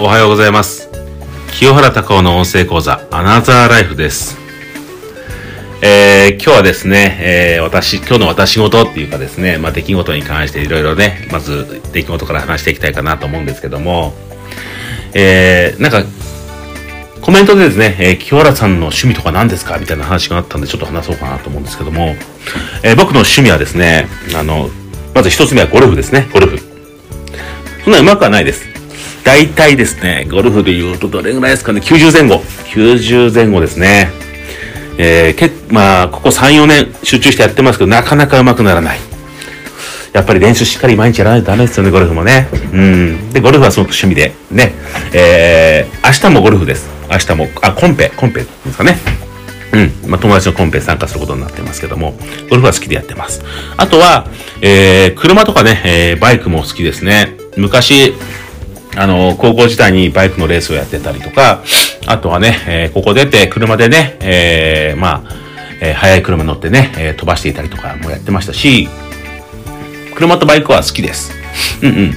おはようございます。清原隆夫の音声講座、アナザーライフです。えー、今日はですね、えー、私、今日の私事っていうかですね、まあ、出来事に関していろいろね、まず出来事から話していきたいかなと思うんですけども、えー、なんか、コメントでですね、えー、清原さんの趣味とか何ですか？みたいな話があったんで、ちょっと話そうかなと思うんですけども、えー、僕の趣味はですね、あの、まず一つ目はゴルフですね、ゴルフ。そんな上手くはないです。大体ですね、ゴルフで言うとどれぐらいですかね、90前後。90前後ですね。えー、けまあ、ここ3、4年集中してやってますけど、なかなか上手くならない。やっぱり練習しっかり毎日やらないとダメですよね、ゴルフもね。うん。で、ゴルフはすごく趣味で。ね。えー、明日もゴルフです。明日も、あ、コンペ、コンペですかね。うん。まあ、友達のコンペ参加することになってますけども、ゴルフは好きでやってます。あとは、えー、車とかね、えー、バイクも好きですね。昔、あの、高校時代にバイクのレースをやってたりとか、あとはね、えーここ出て車でね、えーまあ、えー速い車乗ってね、えー飛ばしていたりとかもやってましたし、車とバイクは好きです。うんうん。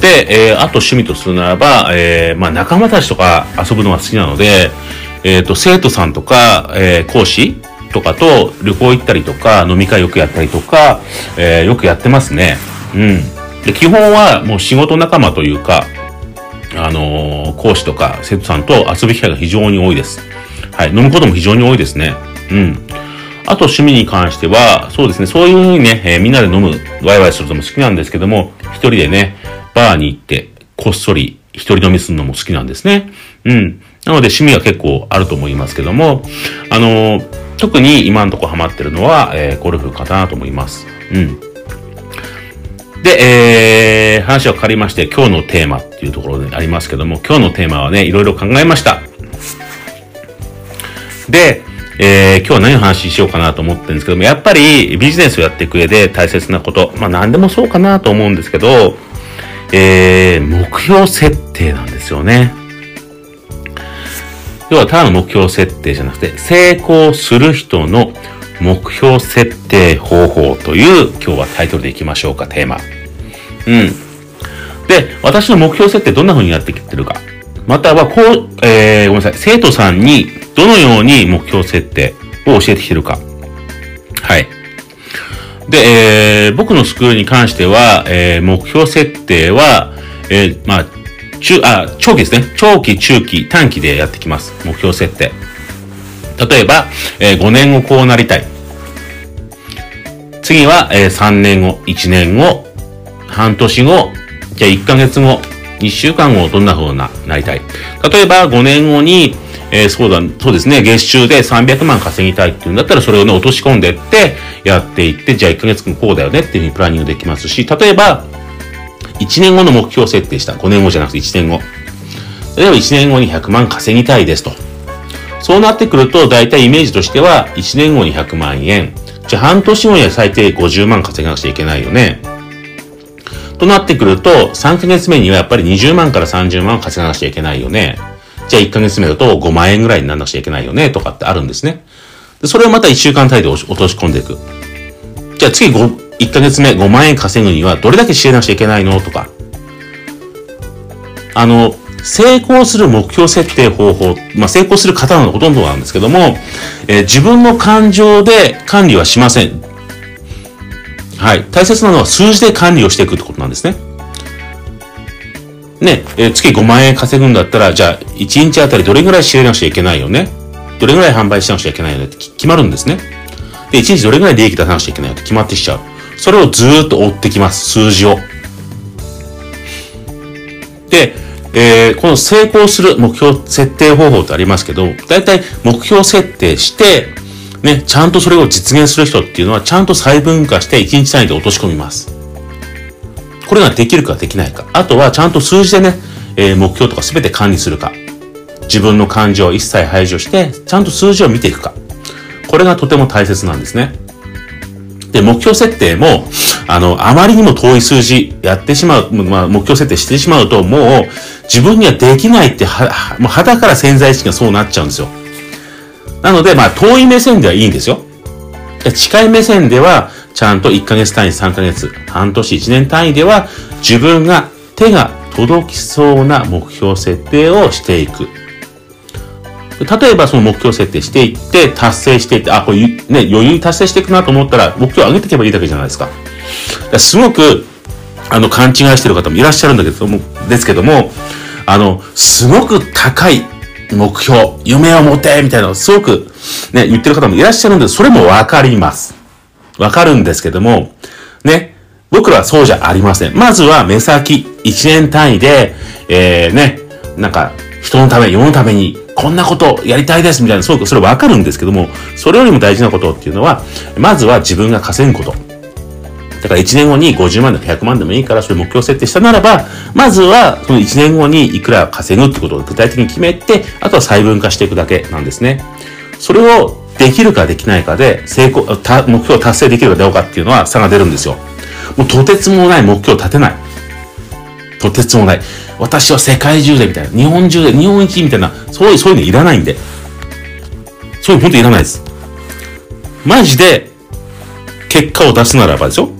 で、えーあと趣味とするならば、えーまあ仲間たちとか遊ぶのが好きなので、えっ、と、生徒さんとか、えー講師とかと旅行行ったりとか、飲み会よくやったりとか、えーよくやってますね。うん。で、基本はもう仕事仲間というか、あのー講師とか生徒さんと遊ぶ機会が非常に多いです。はい。飲むことも非常に多いですね。うん。あと趣味に関しては、そうですね、そういうふうにね、えーみんなで飲む、ワイワイするのも好きなんですけども、一人でね、バーに行って、こっそり一人飲みするのも好きなんですね。うん。なので趣味は結構あると思いますけども、あのー特に今のとこハマってるのは、えーゴルフかなと思います。うん。で、えー、話は変わりまして、今日のテーマっていうところでありますけども、今日のテーマはね、いろいろ考えました。で、えー、今日は何を話ししようかなと思ってるんですけども、やっぱりビジネスをやっていく上で大切なこと、まあ何でもそうかなと思うんですけど、えー、目標設定なんですよね。要はただの目標設定じゃなくて、成功する人の目標設定方法という今日はタイトルでいきましょうか、テーマ。うん。で、私の目標設定どんな風にやってきてるか。または、こう、えー、ごめんなさい。生徒さんにどのように目標設定を教えてきてるか。はい。で、えー、僕のスクールに関しては、えー、目標設定は、えー、まあ、中、あ、長期ですね。長期、中期、短期でやってきます。目標設定。例えば、えー5年後こうなりたい。次は、えー3年後、1年後、半年後、じゃあ1ヶ月後、1週間後、どんな風な、なりたい。例えば、5年後に、えーそうだ、そうですね、月収で300万稼ぎたいっていうんだったら、それをね、落とし込んでって、やっていって、じゃあ1ヶ月後こうだよねっていう風にプランニングできますし、例えば、1年後の目標設定した。5年後じゃなくて1年後。例えば1年後に100万稼ぎたいですと。そうなってくると、大体イメージとしては、1年後に100万円。じゃあ半年後には最低50万稼がなくちゃいけないよね。となってくると、3ヶ月目にはやっぱり20万から30万稼がなくちゃいけないよね。じゃあ1ヶ月目だと5万円ぐらいにならなくちゃいけないよね、とかってあるんですね。でそれをまた1週間単位で落とし込んでいく。じゃあ次5 1ヶ月目5万円稼ぐにはどれだけ知らなくちゃいけないの？とか。あの、成功する目標設定方法、まあ、成功する方のほとんどなんですけども、えー自分の感情で管理はしません。はい。大切なのは数字で管理をしていくってことなんですね。ね、えー月5万円稼ぐんだったら、じゃあ、1日あたりどれぐらい仕入れなくちゃいけないよね？どれぐらい販売しなくちゃいけないよね？って決まるんですね。で、1日どれぐらい利益出さなくちゃいけないよって決まってきちゃう。それをずーっと追ってきます。数字を。で、えーこの成功する目標設定方法ってありますけど、だいたい目標設定して、ね、ちゃんとそれを実現する人っていうのは、ちゃんと細分化して1日単位で落とし込みます。これができるかできないか。あとは、ちゃんと数字でね、えー目標とか全て管理するか。自分の感情を一切排除して、ちゃんと数字を見ていくか。これがとても大切なんですね。で、目標設定も、あの、あまりにも遠い数字やってしまう、まあ、目標設定してしまうと、もう、自分にはできないっては、はもう肌から潜在意識がそうなっちゃうんですよ。なので、まあ、遠い目線ではいいんですよ。近い目線では、ちゃんと1ヶ月単位、3ヶ月、半年、1年単位では、自分が手が届きそうな目標設定をしていく。例えばその目標設定していって、達成していって、あ、これね、余裕に達成していくなと思ったら、目標を上げていけばいいだけじゃないですか。かすごく、あの、勘違いしてる方もいらっしゃるんだけども、ですけども、あの、すごく高い目標、夢を持てみたいなのをすごくね、言ってる方もいらっしゃるんで、それもわかります。わかるんですけども、ね、僕らはそうじゃありません。まずは目先、1年単位で、えー、ね、なんか、人のため、世のために、こんなことやりたいですみたいな、そう、それわかるんですけども、それよりも大事なことっていうのは、まずは自分が稼ぐこと。だから1年後に50万でも100万でもいいから、それ目標設定したならば、まずはその1年後にいくら稼ぐってことを具体的に決めて、あとは細分化していくだけなんですね。それをできるかできないかで、成功、目標を達成できるかどうかっていうのは差が出るんですよ。もうとてつもない目標を立てない。とてつもない。私は世界中でみたいな。日本中で、日本一みたいな。そういう、そういうのいらないんで。そういうの本当いらないです。マジで、結果を出すならばでしょ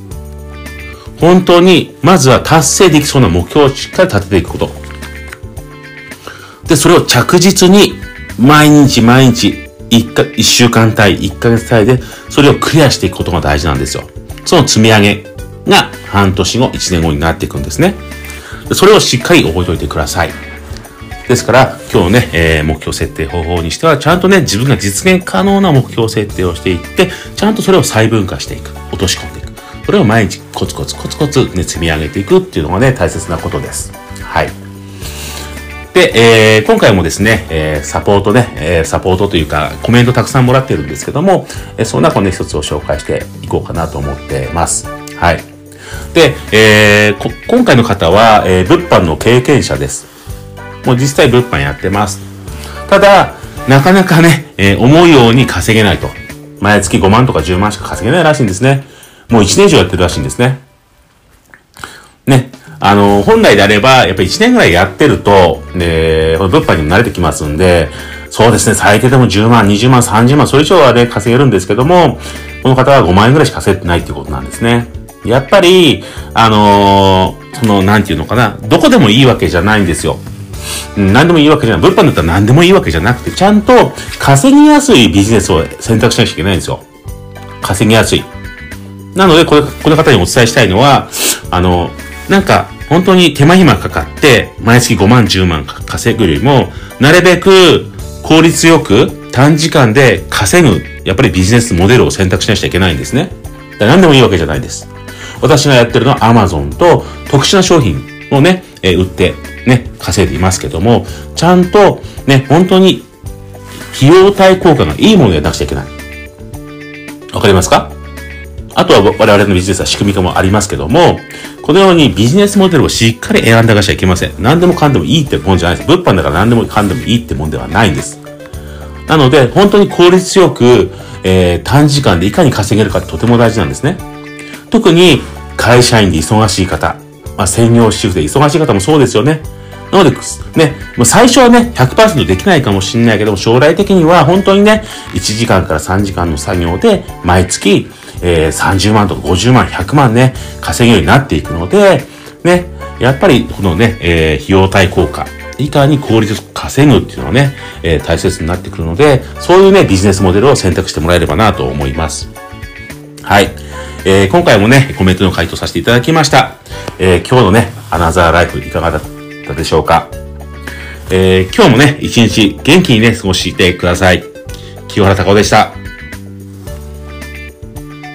本当に、まずは達成できそうな目標をしっかり立てていくこと。で、それを着実に、毎日毎日、一か、一週間単位、一ヶ月単位で、それをクリアしていくことが大事なんですよ。その積み上げが半年後、一年後になっていくんですね。それをしっかり覚えておいてください。ですから、今日ね、えー、目標設定方法にしては、ちゃんとね、自分が実現可能な目標設定をしていって、ちゃんとそれを細分化していく。落とし込んでいく。それを毎日コツコツコツコツね、積み上げていくっていうのがね、大切なことです。はい。で、えー、今回もですね、えー、サポートね、えー、サポートというか、コメントたくさんもらってるんですけども、えー、その中の一つを紹介していこうかなと思ってます。はい。で、えー、今回の方は、えー、物販の経験者です。もう実際物販やってます。ただ、なかなかね、えー、思うように稼げないと。毎月5万とか10万しか稼げないらしいんですね。もう1年以上やってるらしいんですね。ね。あの、本来であれば、やっぱり1年ぐらいやってると、で、物販にも慣れてきますんで、そうですね、最低でも10万、20万、30万、それ以上はね、稼げるんですけども、この方は5万円ぐらいしか稼いでないっていうことなんですね。やっぱり、あのー、その、なんていうのかな、どこでもいいわけじゃないんですよ。うん、何でもいいわけじゃない。物販だったら何でもいいわけじゃなくて、ちゃんと稼ぎやすいビジネスを選択しなきゃいけないんですよ。稼ぎやすい。なので、これ、この方にお伝えしたいのは、あの、なんか、本当に手間暇かかって、毎月5万、10万稼ぐよりも、なるべく効率よく短時間で稼ぐ、やっぱりビジネスモデルを選択しなきゃいけないんですね。何でもいいわけじゃないです。私がやってるのは Amazon と特殊な商品をね、えー、売って、ね、稼いでいますけども、ちゃんとね、本当に費用対効果がいいものでなくちゃいけない。わかりますか？あとは我々のビジネスは仕組み化もありますけども、このようにビジネスモデルをしっかり選んでいかなきゃいけません。何でもかんでもいいってもんじゃないです。物販だから何でもかんでもいいってもんではないんです。なので、本当に効率よく、えー、短時間でいかに稼げるかってとても大事なんですね。特に会社員で忙しい方、まあ、専業主婦で忙しい方もそうですよね。なので、ね、もう最初はね、100%できないかもしれないけども、将来的には本当にね、1時間から3時間の作業で、毎月、えー、30万とか50万、100万ね、稼げるようになっていくので、ね、やっぱり、このね、えー、費用対効果、いかに効率よく稼ぐっていうのはね、えー、大切になってくるので、そういうね、ビジネスモデルを選択してもらえればなと思います。はい。えー、今回もね、コメントの回答させていただきました。えー、今日のね、アナザーライフいかがだったでしょうか。えー、今日もね、一日元気にね、過ごしてください。清原隆夫でした。